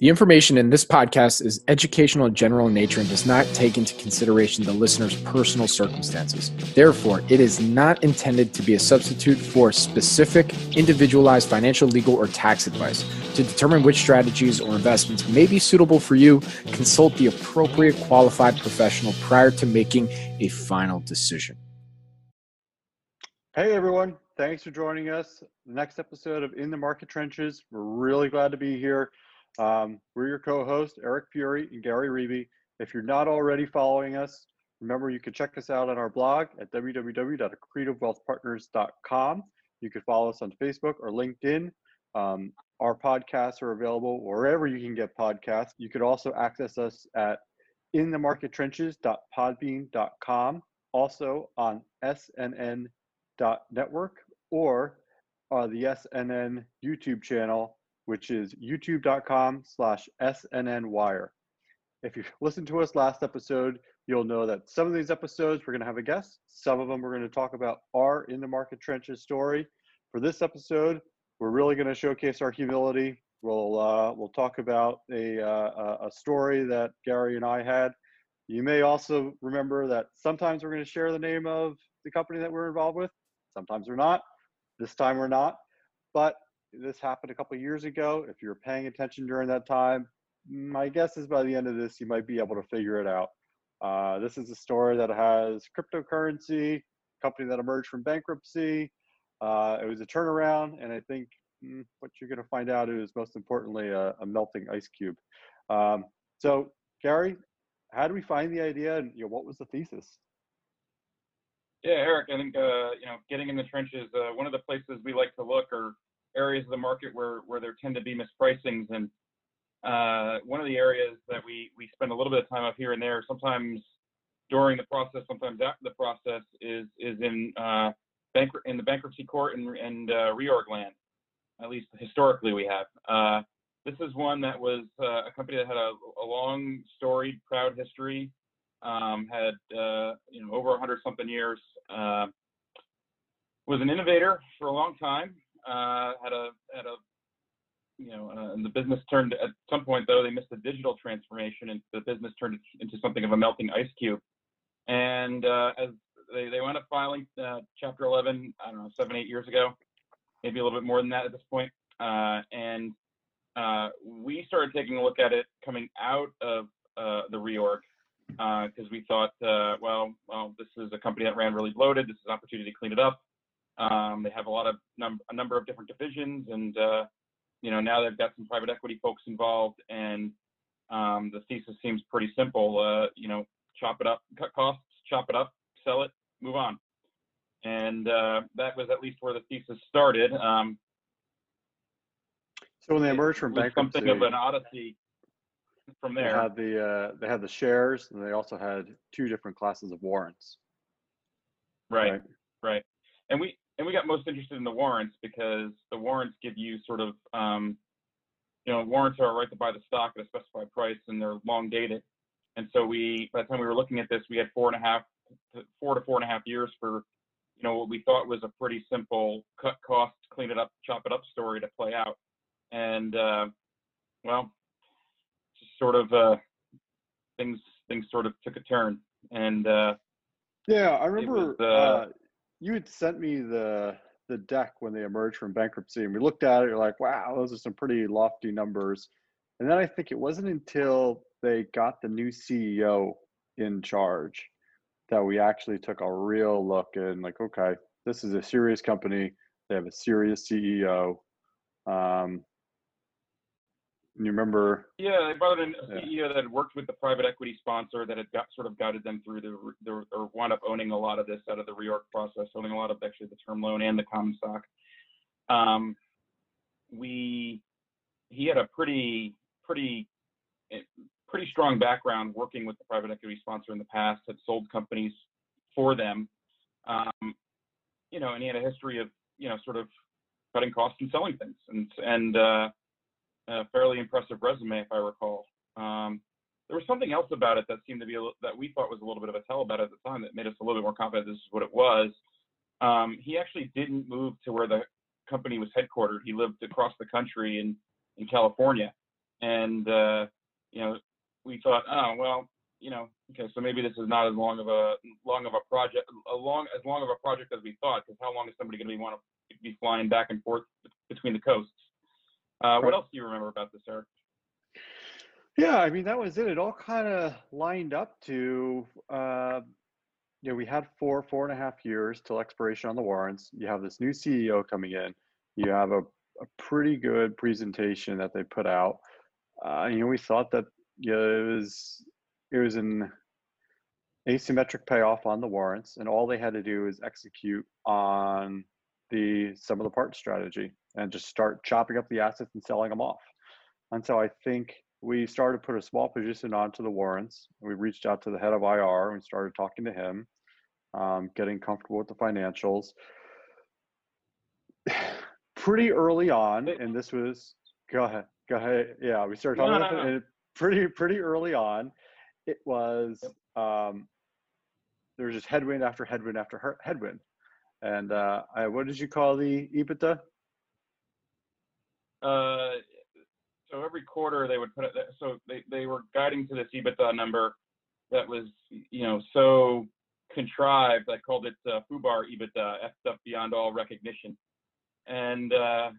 The information in this podcast is educational and general in nature and does not take into consideration the listener's personal circumstances. Therefore, it is not intended to be a substitute for specific, individualized financial, legal, or tax advice. To determine which strategies or investments may be suitable for you, consult the appropriate qualified professional prior to making a final decision. Hey everyone, thanks for joining us. Next episode of In the Market Trenches. We're really glad to be here. Um, we're your co-hosts, Eric Fury and Gary Reeby. If you're not already following us, remember you can check us out on our blog at www.accretivewealthpartners.com. You can follow us on Facebook or LinkedIn. Um, our podcasts are available wherever you can get podcasts. You could also access us at inthemarkettrenches.podbean.com, also on snn.network or uh, the SNN YouTube channel which is youtube.com slash snnwire. If you listened to us last episode, you'll know that some of these episodes we're going to have a guest. Some of them we're going to talk about our in the market trenches story. For this episode, we're really going to showcase our humility. We'll uh, we'll talk about a uh, a story that Gary and I had. You may also remember that sometimes we're going to share the name of the company that we're involved with. Sometimes we're not. This time we're not. But this happened a couple years ago. If you're paying attention during that time, my guess is by the end of this, you might be able to figure it out. Uh, this is a story that has cryptocurrency, company that emerged from bankruptcy. Uh, it was a turnaround, and I think mm, what you're going to find out is most importantly a, a melting ice cube. Um, so, Gary, how do we find the idea, and you know, what was the thesis? Yeah, Eric, I think uh, you know, getting in the trenches. Uh, one of the places we like to look are areas of the market where where there tend to be mispricings. And uh, one of the areas that we we spend a little bit of time up here and there sometimes during the process sometimes after the process is is in uh, bankrupt in the bankruptcy court and, and uh, reorg land at least historically we have. Uh, this is one that was uh, a company that had a, a long storied proud history um, had uh, you know over 100 something years was an innovator for a long time uh, had a had a you know, uh, and the business turned at some point though they missed the digital transformation and the business turned into something of a melting ice cube. And uh, as they, they wound up filing uh, Chapter 11, I don't know, seven eight years ago, maybe a little bit more than that at this point. Uh, and uh, we started taking a look at it coming out of uh, the reorg because we thought, well, well, this is a company that ran really bloated. This is an opportunity to clean it up. Um, they have a lot of num- a number of different divisions, and uh, you know now they've got some private equity folks involved, and um, the thesis seems pretty simple. Uh, you know, chop it up, cut costs, chop it up, sell it, move on, and uh, that was at least where the thesis started. Um, so when they emerged from bankruptcy, something of an odyssey from there. They had the uh, they had the shares, and they also had two different classes of warrants. Right, right. right. And we and we got most interested in the warrants because the warrants give you sort of, um, you know, warrants are a right to buy the stock at a specified price and they're long dated. And so we, by the time we were looking at this, we had four and a half, four to four and a half years for, you know, what we thought was a pretty simple cut cost, clean it up, chop it up story to play out. And uh, well, just sort of uh, things things sort of took a turn. And uh, yeah, I remember. Was, uh, uh you had sent me the the deck when they emerged from bankruptcy, and we looked at it. You're like, wow, those are some pretty lofty numbers. And then I think it wasn't until they got the new CEO in charge that we actually took a real look and like, okay, this is a serious company. They have a serious CEO. Um, you remember? Yeah, they brought in a CEO that had worked with the private equity sponsor that had got sort of guided them through the, the or wound up owning a lot of this out of the reorg process, owning a lot of actually the term loan and the common stock. Um, we he had a pretty pretty eh, pretty strong background working with the private equity sponsor in the past, had sold companies for them. Um, you know, and he had a history of you know sort of cutting costs and selling things, and and uh, a fairly impressive resume, if I recall. Um, there was something else about it that seemed to be a, that we thought was a little bit of a tell about it at the time that made us a little bit more confident this is what it was. Um, he actually didn't move to where the company was headquartered. He lived across the country in in California, and uh, you know, we thought, oh well, you know, okay, so maybe this is not as long of a long of a project, a long as long of a project as we thought. Because how long is somebody going to be want to be flying back and forth between the coasts? Uh, what else do you remember about this, Eric? Yeah, I mean that was it. It all kind of lined up to, uh, you know, we had four, four and a half years till expiration on the warrants. You have this new CEO coming in. You have a, a pretty good presentation that they put out. Uh, you know, we thought that you know, it was it was an asymmetric payoff on the warrants, and all they had to do is execute on the sum of the parts strategy and just start chopping up the assets and selling them off. And so I think we started to put a small position onto the warrants. We reached out to the head of IR and we started talking to him, um, getting comfortable with the financials. pretty early on, and this was go ahead, go ahead. Yeah, we started talking No, about no, it no. pretty pretty early on. It was um, there was just headwind after headwind after headwind. And uh, I, what did you call the EBITDA? Uh, so every quarter they would put it. So they they were guiding to this EBITDA number that was you know so contrived. I called it uh, FUBAR EBITDA, effed up beyond all recognition. And uh,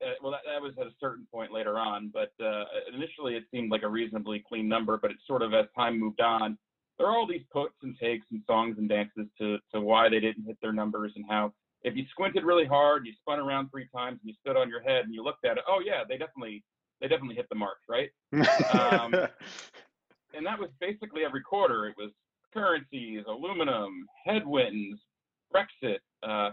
uh, well, that, that was at a certain point later on, but uh, initially it seemed like a reasonably clean number. But it sort of, as time moved on, there are all these puts and takes and songs and dances to to why they didn't hit their numbers and how if you squinted really hard, you spun around three times and you stood on your head and you looked at it, oh yeah, they definitely they definitely hit the mark, right? Um, And that was basically every quarter. It was currencies, aluminum, headwinds, Brexit. Uh,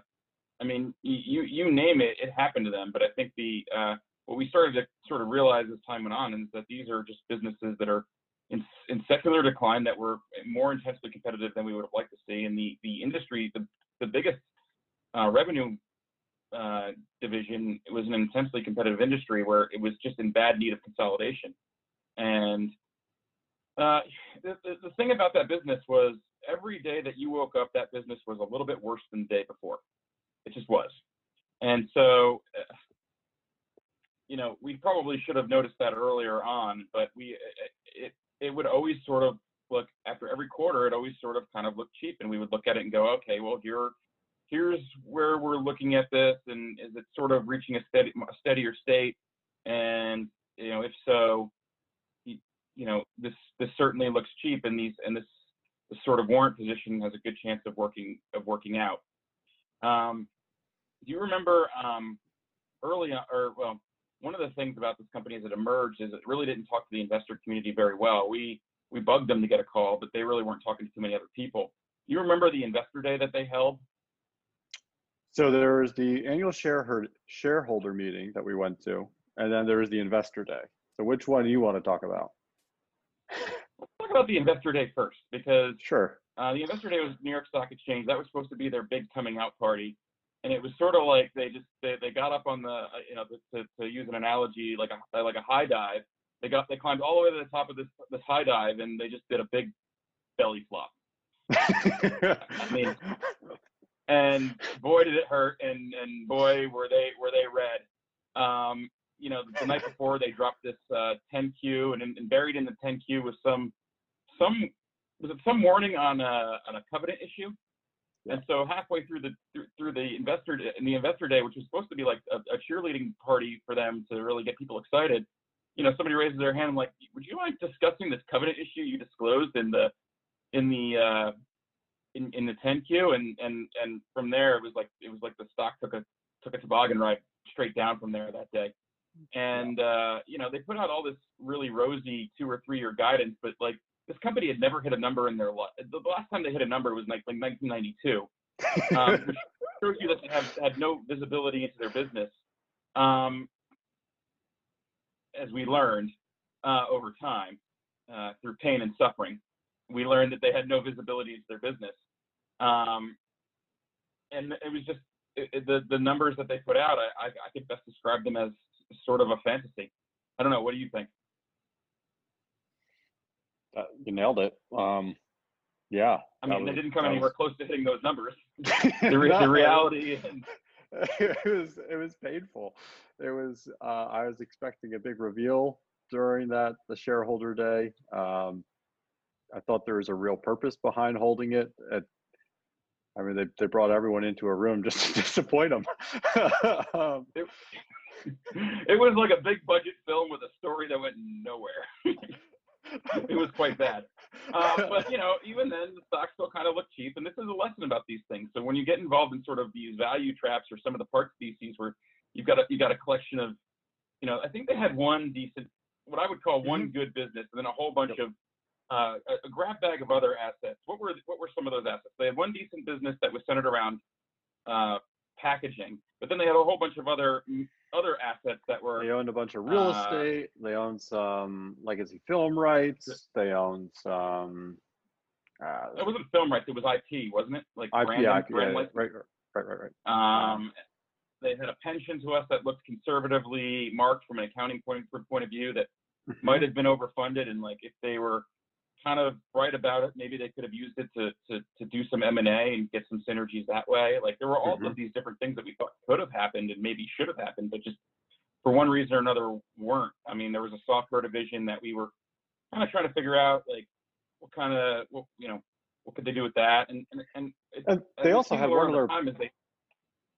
I mean, you you name it, it happened to them. But I think the uh, what we started to sort of realize as time went on is that these are just businesses that are in, in secular decline that were more intensely competitive than we would have liked to see. And the the industry, the the biggest revenue uh, division it was an intensely competitive industry where it was just in bad need of consolidation. And uh, the, the, the thing about that business was every day that you woke up, that business was a little bit worse than the day before. It just was. And so, uh, you know, we probably should have noticed that earlier on, but we, it, it would always sort of look after every quarter, it always sort of kind of looked cheap. And we would look at it and go, okay, well, here, here's where we're looking at this. And is it sort of reaching a steady, a steadier state? And, you know, if so, you, you know, this, this certainly looks cheap and these, and this, this sort of warrant position has a good chance of working, of working out. Um, do you remember um, early on, or well, one of the things about this company as it emerged is it really didn't talk to the investor community very well. We we bugged them to get a call, but they really weren't talking to too many other people. You remember the investor day that they held? So there was the annual shareholder shareholder meeting that we went to, and then there was the investor day. So which one do you want to talk about? Let's talk about the investor day first, because Sure. uh, the investor day was New York Stock Exchange. That was supposed to be their big coming out party, and it was sort of like they just they, they got up on the uh, you know to, to use an analogy like a like a high dive. They got they climbed all the way to the top of this this high dive, and they just did a big belly flop. I mean, and boy did it hurt and and boy were they were they red. Um you know the night before they dropped this uh 10q and, and buried in the 10q was some some was it some warning on a on a covenant issue? And so halfway through the through, through the investor in the investor day which was supposed to be like a, a cheerleading party for them to really get people excited you know somebody raises their hand I'm like would you mind discussing this covenant issue you disclosed in the in the uh in, in the 10Q and and and from there it was like it was like the stock took a took a toboggan ride straight down from there that day. And uh, you know, they put out all this really rosy two or three year guidance, but like this company had never hit a number in their life. The last time they hit a number was like, like 1992, um, which shows you that they have had no visibility into their business. Um, as we learned uh, over time uh, through pain and suffering, we learned that they had no visibility into their business. Um, and it was just it, it- the the numbers that they put out. I, I I could best describe them as sort of a fantasy. I don't know. What do you think? Uh, you nailed it. Um, yeah. I mean, they didn't come anywhere was- close to hitting those numbers. The, re- the reality and it was it was painful. It was uh, I was expecting a big reveal during that the shareholder day. Um, I thought there was a real purpose behind holding it. At, I mean, they they brought everyone into a room just to disappoint them. um, it, it was like a big budget film with a story that went nowhere. it was quite bad. Um, but you know, even then, the stock still kind of looked cheap. And this is a lesson about these things. So when you get involved in sort of these value traps or sum of the parts species where you've got a you've got a collection of, you know, I think they had one decent, what I would call one Mm-hmm. good business, and then a whole bunch of uh, a, a grab bag of other assets. What were what were some of those assets? They had one decent business that was centered around uh, packaging, but then they had a whole bunch of other other assets that were They owned a bunch of real Uh, estate. They owned some legacy film rights. They owned some uh, it wasn't film rights, it was IP, wasn't it? Like IP, brand, IP, brand yeah, license. right, right, right, right. Um, they had a pension to us that looked conservatively marked from an accounting point point of view that might have been overfunded, and like if they were kind of right about it, maybe they could have used it to to to do some M and A and get some synergies that way. Like there were all Mhm. of these different things that we thought could have happened and maybe should have happened, but just for one reason or another weren't. I mean, there was a software division that we were kind of trying to figure out, like what kind of what you know what could they do with that, and and and, it, And they also had one of their they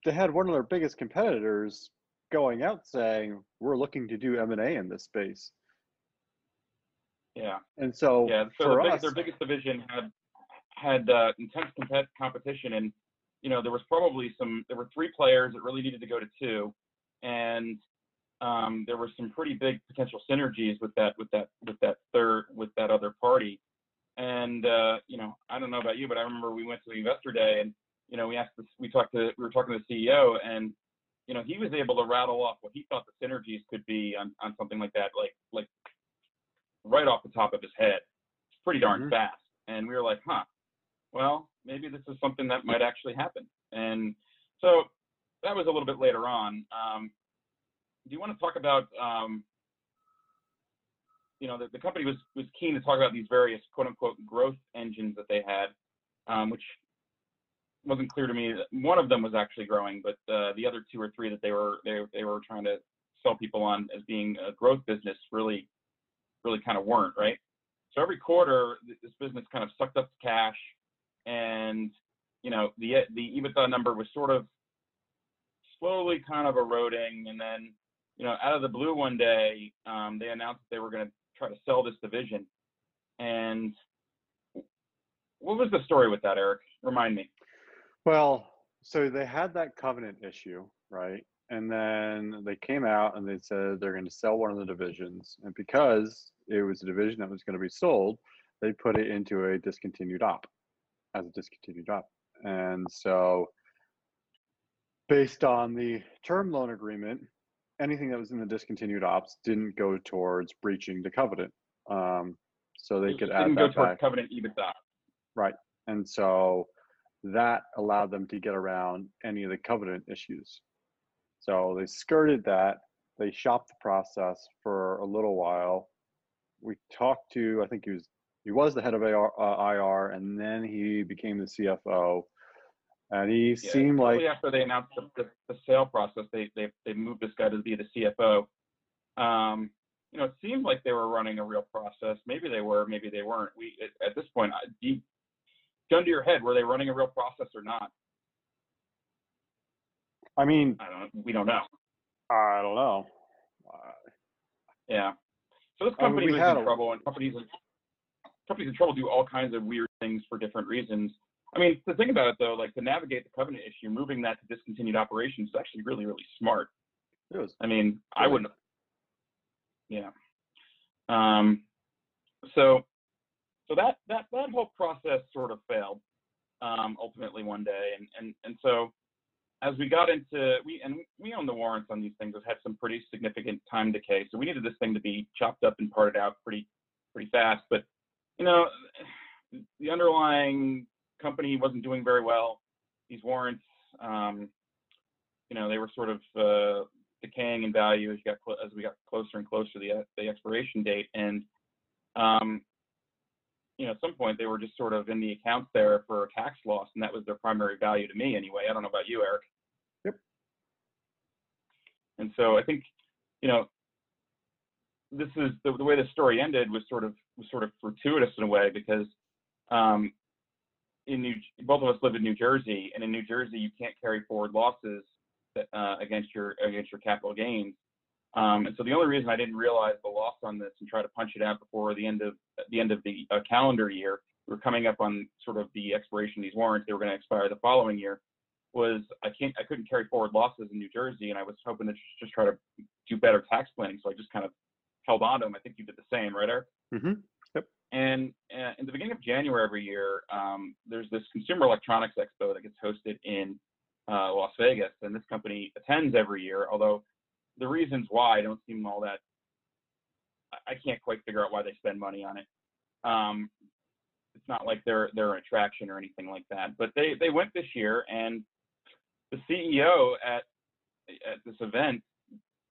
they had one of their biggest competitors going out saying we're looking to do M and A in this space. Yeah And so, Yeah, so for the big, us, their biggest division had had uh, intense compet- competition, and you know there was probably some. There were three players that really needed to go to two, and um, there were some pretty big potential synergies with that with that with that third with that other party. And uh, you know, I don't know about you, but I remember we went to the investor day, and you know, we asked, this, we talked to, we were talking to the CEO, and you know, he was able to rattle off what he thought the synergies could be on on something like that, like like right off the top of his head. It's pretty darn Mhm. fast. And we were like, huh, well, maybe this is something that might actually happen. And so that was a little bit later on. Um, do you want to talk about, um, you know, the, the company was, was keen to talk about these various quote unquote growth engines that they had, um, which wasn't clear to me. One of them was actually growing, but uh, the other two or three that they were they, they were trying to sell people on as being a growth business really really kind of weren't, right? So every quarter, this business kind of sucked up the cash, and you know the the EBITDA number was sort of slowly kind of eroding, and then you know out of the blue one day, um, they announced that they were going to try to sell this division. And what was the story with that, Eric? Remind me. well, so they had that covenant issue, right? And then they came out and they said they're going to sell one of the divisions, and because it was a division that was going to be sold, they put it into a discontinued op as a discontinued op. And so, based on the term loan agreement, anything that was in the discontinued ops didn't go towards breaching the covenant. Um, so they It could add didn't go that back. covenant EBITDA. And so that allowed them to get around any of the covenant issues. So they skirted that. They shopped the process for a little while. We talked to, I think he was he was the head of AR, uh, IR, and then he became the CFO. And he Yeah, seemed like after they announced the, the, the sale process, they, they they moved this guy to be the CFO. Um, you know, it seemed like they were running a real process. Maybe they were, maybe they weren't. We at, at this point, I- deep gun to your head, were they running a real process or not? I mean, I don't. We don't know. I don't know. Uh, Yeah. So this I mean, company was in trouble, and companies in, companies in trouble do all kinds of weird things for different reasons. I mean, to think about it though, like to navigate the covenant issue, moving that to discontinued operations is actually really, really smart. it was I mean, I wouldn't. Yeah. Um. So, so that that that whole process sort of failed. Um. Ultimately, one day, and and and so, as we got into we and we own the warrants on these things have had some pretty significant time decay. So we needed this thing to be chopped up and parted out pretty pretty fast. But you know, the underlying company wasn't doing very well. These warrants, um, you know, they were sort of uh, decaying in value as you got as we got closer and closer to the the expiration date, and um, you know, at some point they were just sort of in the accounts there for a tax loss, and that was their primary value to me anyway. I don't know about you, Eric. Yep. And so I think, you know, this is the, the way the story ended was sort of was sort of fortuitous in a way because um, in New both of us live in New Jersey, and in New Jersey you can't carry forward losses that, uh, against your against your capital gains. Um, and so the only reason I didn't realize the loss on this and try to punch it out before the end of the end of the uh, calendar year, we are coming up on sort of the expiration of these warrants. They were going to expire the following year. Was I can't I couldn't carry forward losses in New Jersey, and I was hoping to just try to do better tax planning. So I just kind of held on to them. I think you did the same, right, Eric? Mm-hmm. Yep. And uh, in the beginning of January every year, um, there's this Consumer Electronics Expo that gets hosted in uh, Las Vegas, and this company attends every year. Although the reasons why don't seem all that, I can't quite figure out why they spend money on it. Um, it's not like they're they're an attraction or anything like that. But they they went this year, and the CEO at at this event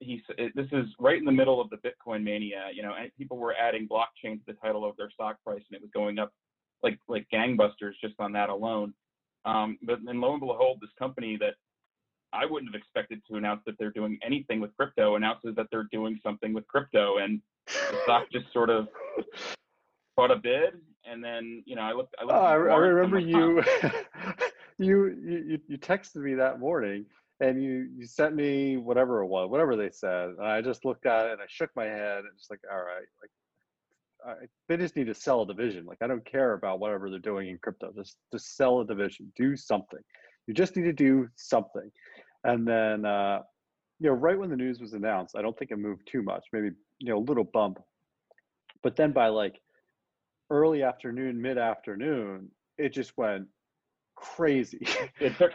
he this is right in the middle of the Bitcoin mania. You know, and people were adding blockchain to the title of their stock price, and it was going up like like gangbusters just on that alone. Um, but then lo and behold, this company that I wouldn't have expected to announce that they're doing anything with crypto announces that they're doing something with crypto, and the stock just sort of bought a bid, and then you know I looked. I, looked oh, I, I remember you, you you you texted me that morning and you you sent me whatever it was, whatever they said, and I just looked at it and I shook my head and just like, all right, like I, they just need to sell a division. Like I don't care about whatever they're doing in crypto. Just just sell a division. Do something. You just need to do something. And then uh, you know, right when the news was announced, I don't think it moved too much. Maybe you know a little bump. But then by like early afternoon, mid afternoon, it just went crazy. it took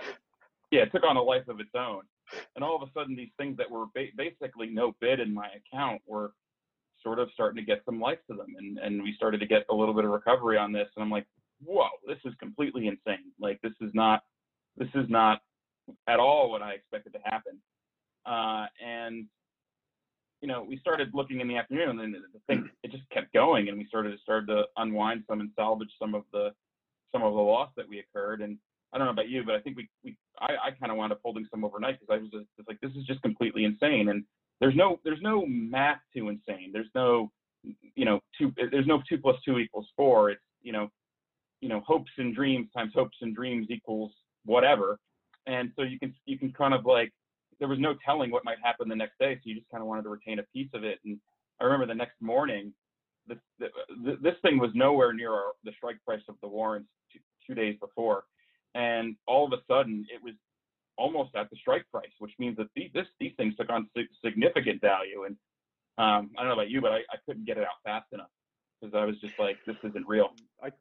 yeah, it took on a life of its own. And all of a sudden, these things that were ba- basically no bid in my account were sort of starting to get some life to them. And, and we started to get a little bit of recovery on this. And I'm like, whoa, this is completely insane. Like, this is not, this is not at all what I expected to happen. Uh, and, you know, we started looking in the afternoon and then the thing, it just kept going. And we started to start to unwind some and salvage some of the, some of the loss that we occurred. And I don't know about you, but I think we, we I, I kind of wound up holding some overnight because I was just, just like, this is just completely insane. And there's no there's no math to insane. There's no you know two there's no two plus two equals four. It's you know you know hopes and dreams times hopes and dreams equals whatever. And so you can you can kind of like there was no telling what might happen the next day, so you just kind of wanted to retain a piece of it. And I remember the next morning, this this thing was nowhere near our, the strike price of the warrants two, two days before and all of a sudden it was almost at the strike price, which means that these this, these things took on significant value. And um, I don't know about you, but I, I couldn't get it out fast enough because I was just like, this isn't real. I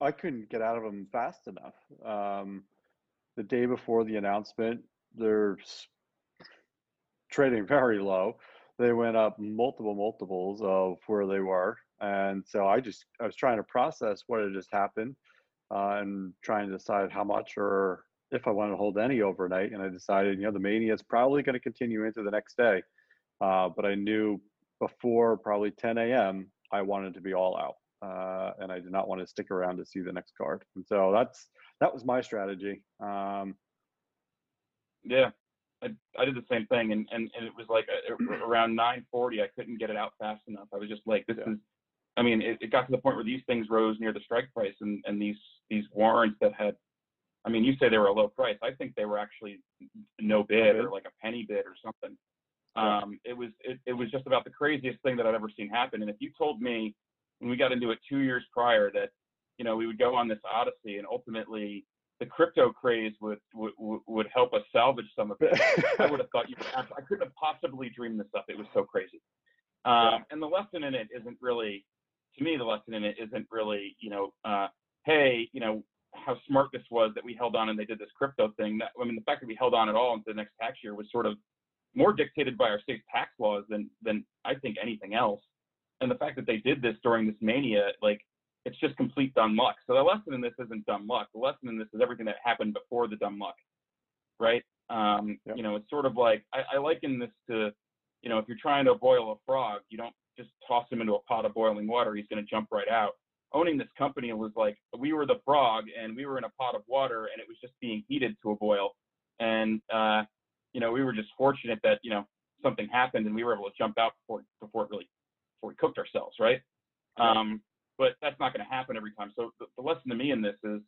I couldn't get out of them fast enough. Um, the day before the announcement, they're trading very low. They went up multiple multiples of where they were, and so I just I was trying to process what had just happened uh, and trying to decide how much or if I wanted to hold any overnight. And I decided, you know, the mania is probably going to continue into the next day. Uh, but I knew before probably 10 a.m. I wanted to be all out, uh, and I did not want to stick around to see the next card. And so that's that was my strategy. Um, yeah, I, I did the same thing, and, and, and it was like uh, around 9:40. I couldn't get it out fast enough. I was just like, this yeah. is I mean, it, it, got to the point where these things rose near the strike price, and, and these these warrants that had, I mean, you say they were a low price. I think they were actually no bid or like a penny bid or something. Um, it was it, it was just about the craziest thing that I've ever seen happen. And if you told me when we got into it two years prior that you know we would go on this odyssey and ultimately the crypto craze would would, would help us salvage some of it, I would have thought you. I couldn't have possibly dreamed this up. It was so crazy. Um, yeah. And the lesson in it isn't really to me, the lesson in it isn't really, you know, uh, hey, you know, how smart this was that we held on and they did this crypto thing. That, I mean, the fact that we held on at all into the next tax year was sort of more dictated by our state's tax laws than than I think anything else. And the fact that they did this during this mania, like, it's just complete dumb luck. So the lesson in this isn't dumb luck. The lesson in this is everything that happened before the dumb luck, right? Um, yep. You know, it's sort of like I, I liken this to, you know, if you're trying to boil a frog, you don't just toss him into a pot of boiling water, he's going to jump right out. Owning this company was like we were the frog and we were in a pot of water and it was just being heated to a boil. And uh, you know, we were just fortunate that you know something happened and we were able to jump out before before it really before we cooked ourselves, right? Um, but that's not going to happen every time. So the, the, lesson to me in this is,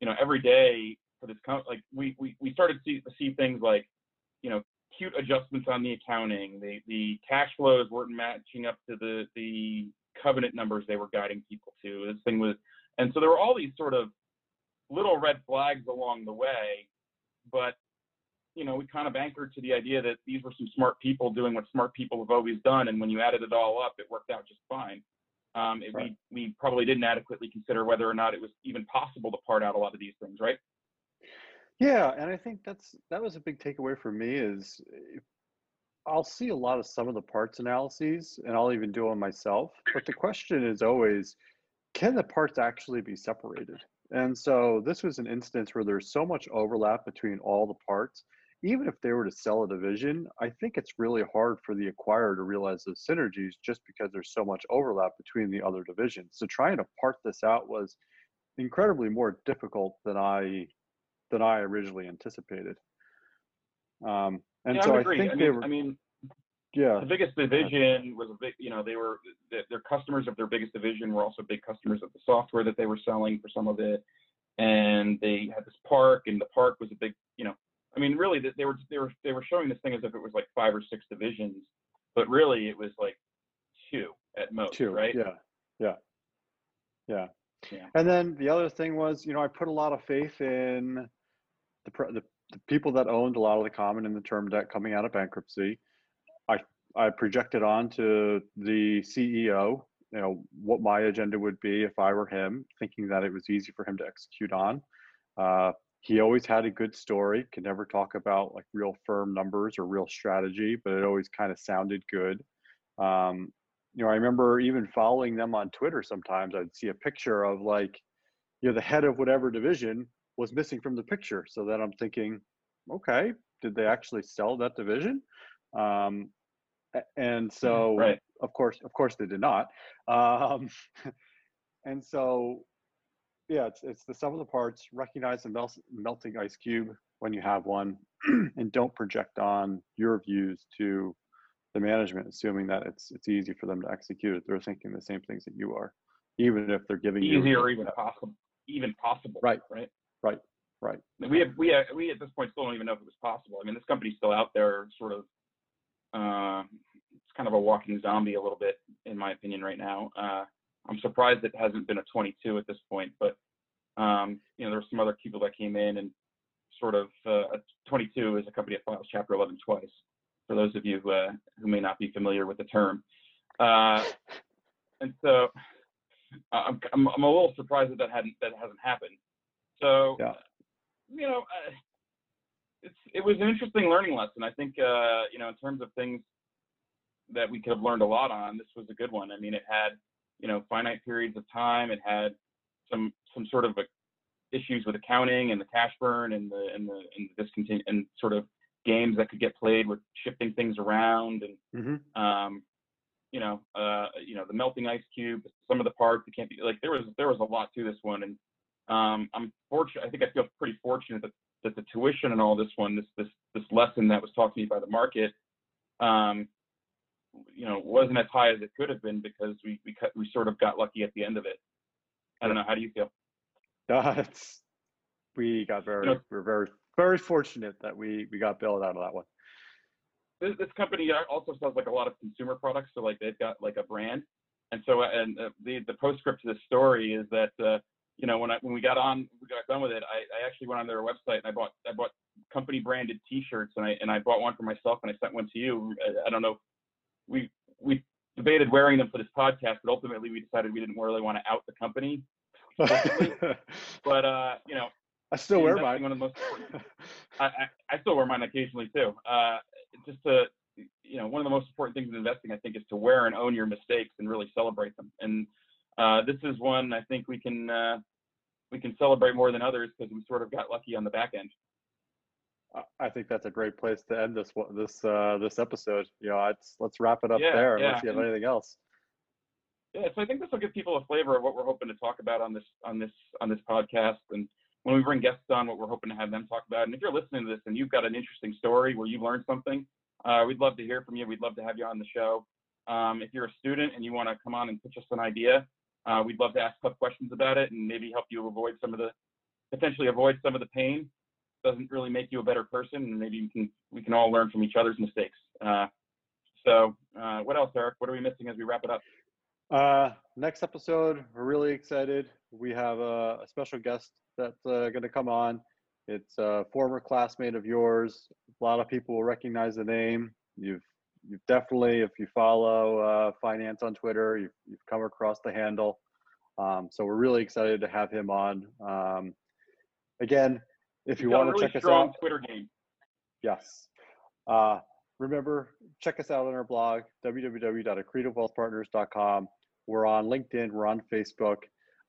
you know, every day for this, company, like we we we started to see, see things like, you know, cute adjustments on the accounting. The the cash flows weren't matching up to the the covenant numbers they were guiding people to. This thing was, and so there were all these sort of little red flags along the way, but you know, we kind of anchored to the idea that these were some smart people doing what smart people have always done, and when you added it all up, it worked out just fine. Um, it, right. we we probably didn't adequately consider whether or not it was even possible to part out a lot of these things, right? Yeah, and I think that's that was a big takeaway for me is I'll see a lot of sum of the parts analyses, and I'll even do them myself. But the question is always, can the parts actually be separated? And so this was an instance where there's so much overlap between all the parts even if they were to sell a division, I think it's really hard for the acquirer to realize those synergies just because there's so much overlap between the other divisions. So trying to part this out was incredibly more difficult than I than I originally anticipated. Um, and yeah, so I, I, think I they were. I mean, yeah, the biggest division was a big. You know, they were their customers of their biggest division were also big customers of the software that they were selling for some of it, and they had this park, and the park was a big. You know, I mean, really, they were they were they were showing this thing as if it was like five or six divisions, but really it was like two at most, two, right? Yeah, yeah, yeah. Yeah. And then the other thing was, you know, I put a lot of faith in the, the, the people that owned a lot of the common in the term debt coming out of bankruptcy. I I projected on to the CEO, you know, what my agenda would be if I were him, thinking that it was easy for him to execute on. Uh, he always had a good story could never talk about like real firm numbers or real strategy but it always kind of sounded good. Um, you know i remember even following them on twitter sometimes i'd see a picture of like you know the head of whatever division was missing from the picture so then i'm thinking okay did they actually sell that division? Um, and so right. of course of course they did not. Um, and so yeah, it's it's the sum of the parts. Recognize the mel- melting ice cube when you have one, and don't project on your views to the management, assuming that it's it's easy for them to execute it. They're thinking the same things that you are, even if they're giving easier you or even possible, even possible. Right. Right. Right. Right. We have we have, we at this point still don't even know if it was possible. I mean, this company's still out there, sort of. Uh, it's kind of a walking zombie a little bit, in my opinion, right now. Uh, I'm surprised it hasn't been a 22 at this point, but um, you know, there were some other people that came in and sort of uh, 22 is a company that files Chapter 11 twice. For those of you who, uh, who may not be familiar with the term, uh, and so I'm, I'm, I'm a little surprised that that hadn't that hasn't happened. So yeah. you know, uh, it's it was an interesting learning lesson. I think uh, you know in terms of things that we could have learned a lot on, this was a good one. I mean, it had you know finite periods of time. It had some some sort of issues with accounting and the cash burn and the and the and the and sort of games that could get played with shifting things around and mm-hmm. um, you know uh, you know the melting ice cube sum of the parts that can't be like there was there was a lot to this one and um, I'm fortunate I think I feel pretty fortunate that that the tuition and all this one this this this lesson that was taught to me by the market um, you know wasn't as high as it could have been because we we cut, we sort of got lucky at the end of it I don't know. How do you feel? Uh, it's, we got very, you know, we're very, very fortunate that we we got bailed out of that one. This, this company also sells like a lot of consumer products, so like they've got like a brand, and so and uh, the the postscript to this story is that uh, you know when I when we got on we got done with it, I, I actually went on their website and I bought I bought company branded T-shirts and I and I bought one for myself and I sent one to you. I, I don't know. We we debated wearing them for this podcast, but ultimately we decided we didn't really want to out the company. but uh, you know, I still wear mine. One of the most I, I, I, still wear mine occasionally too. Uh, just to you know, one of the most important things in investing, I think, is to wear and own your mistakes and really celebrate them. And uh, this is one I think we can uh, we can celebrate more than others because we sort of got lucky on the back end. I think that's a great place to end this this uh, this episode. You know, let's let's wrap it up yeah, there yeah. unless you have anything else. Yeah, so I think this will give people a flavor of what we're hoping to talk about on this on this on this podcast. And when we bring guests on, what we're hoping to have them talk about. And if you're listening to this and you've got an interesting story where you learned something, uh, we'd love to hear from you. We'd love to have you on the show. Um, if you're a student and you want to come on and pitch us an idea, uh, we'd love to ask tough questions about it and maybe help you avoid some of the potentially avoid some of the pain. Doesn't really make you a better person, and maybe we can we can all learn from each other's mistakes. Uh, so, uh, what else, Eric? What are we missing as we wrap it up? Uh, next episode, we're really excited. We have a, a special guest that's uh, going to come on. It's a former classmate of yours. A lot of people will recognize the name. You've you've definitely, if you follow uh, finance on Twitter, you've, you've come across the handle. Um, so we're really excited to have him on. Um, again, if you want to really check us out, Twitter game. yes. Uh, remember, check us out on our blog, www.accretivewealthpartners.com. We're on LinkedIn, we're on Facebook.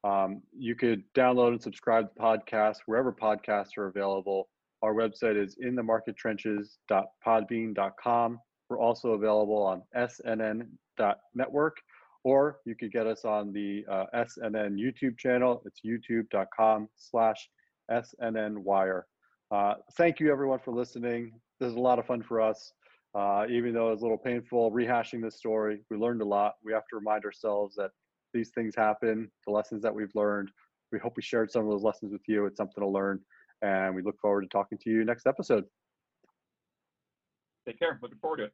Um, you could download and subscribe to the podcast wherever podcasts are available. Our website is inthemarkettrenches.podbean.com. We're also available on snn.network, or you could get us on the uh, SNN YouTube channel. It's youtube.com slash SNNwire. Uh, thank you, everyone, for listening. This is a lot of fun for us. Uh, even though it's a little painful rehashing this story, we learned a lot. We have to remind ourselves that these things happen, the lessons that we've learned. We hope we shared some of those lessons with you. It's something to learn. And we look forward to talking to you next episode. Take care. Looking forward to it.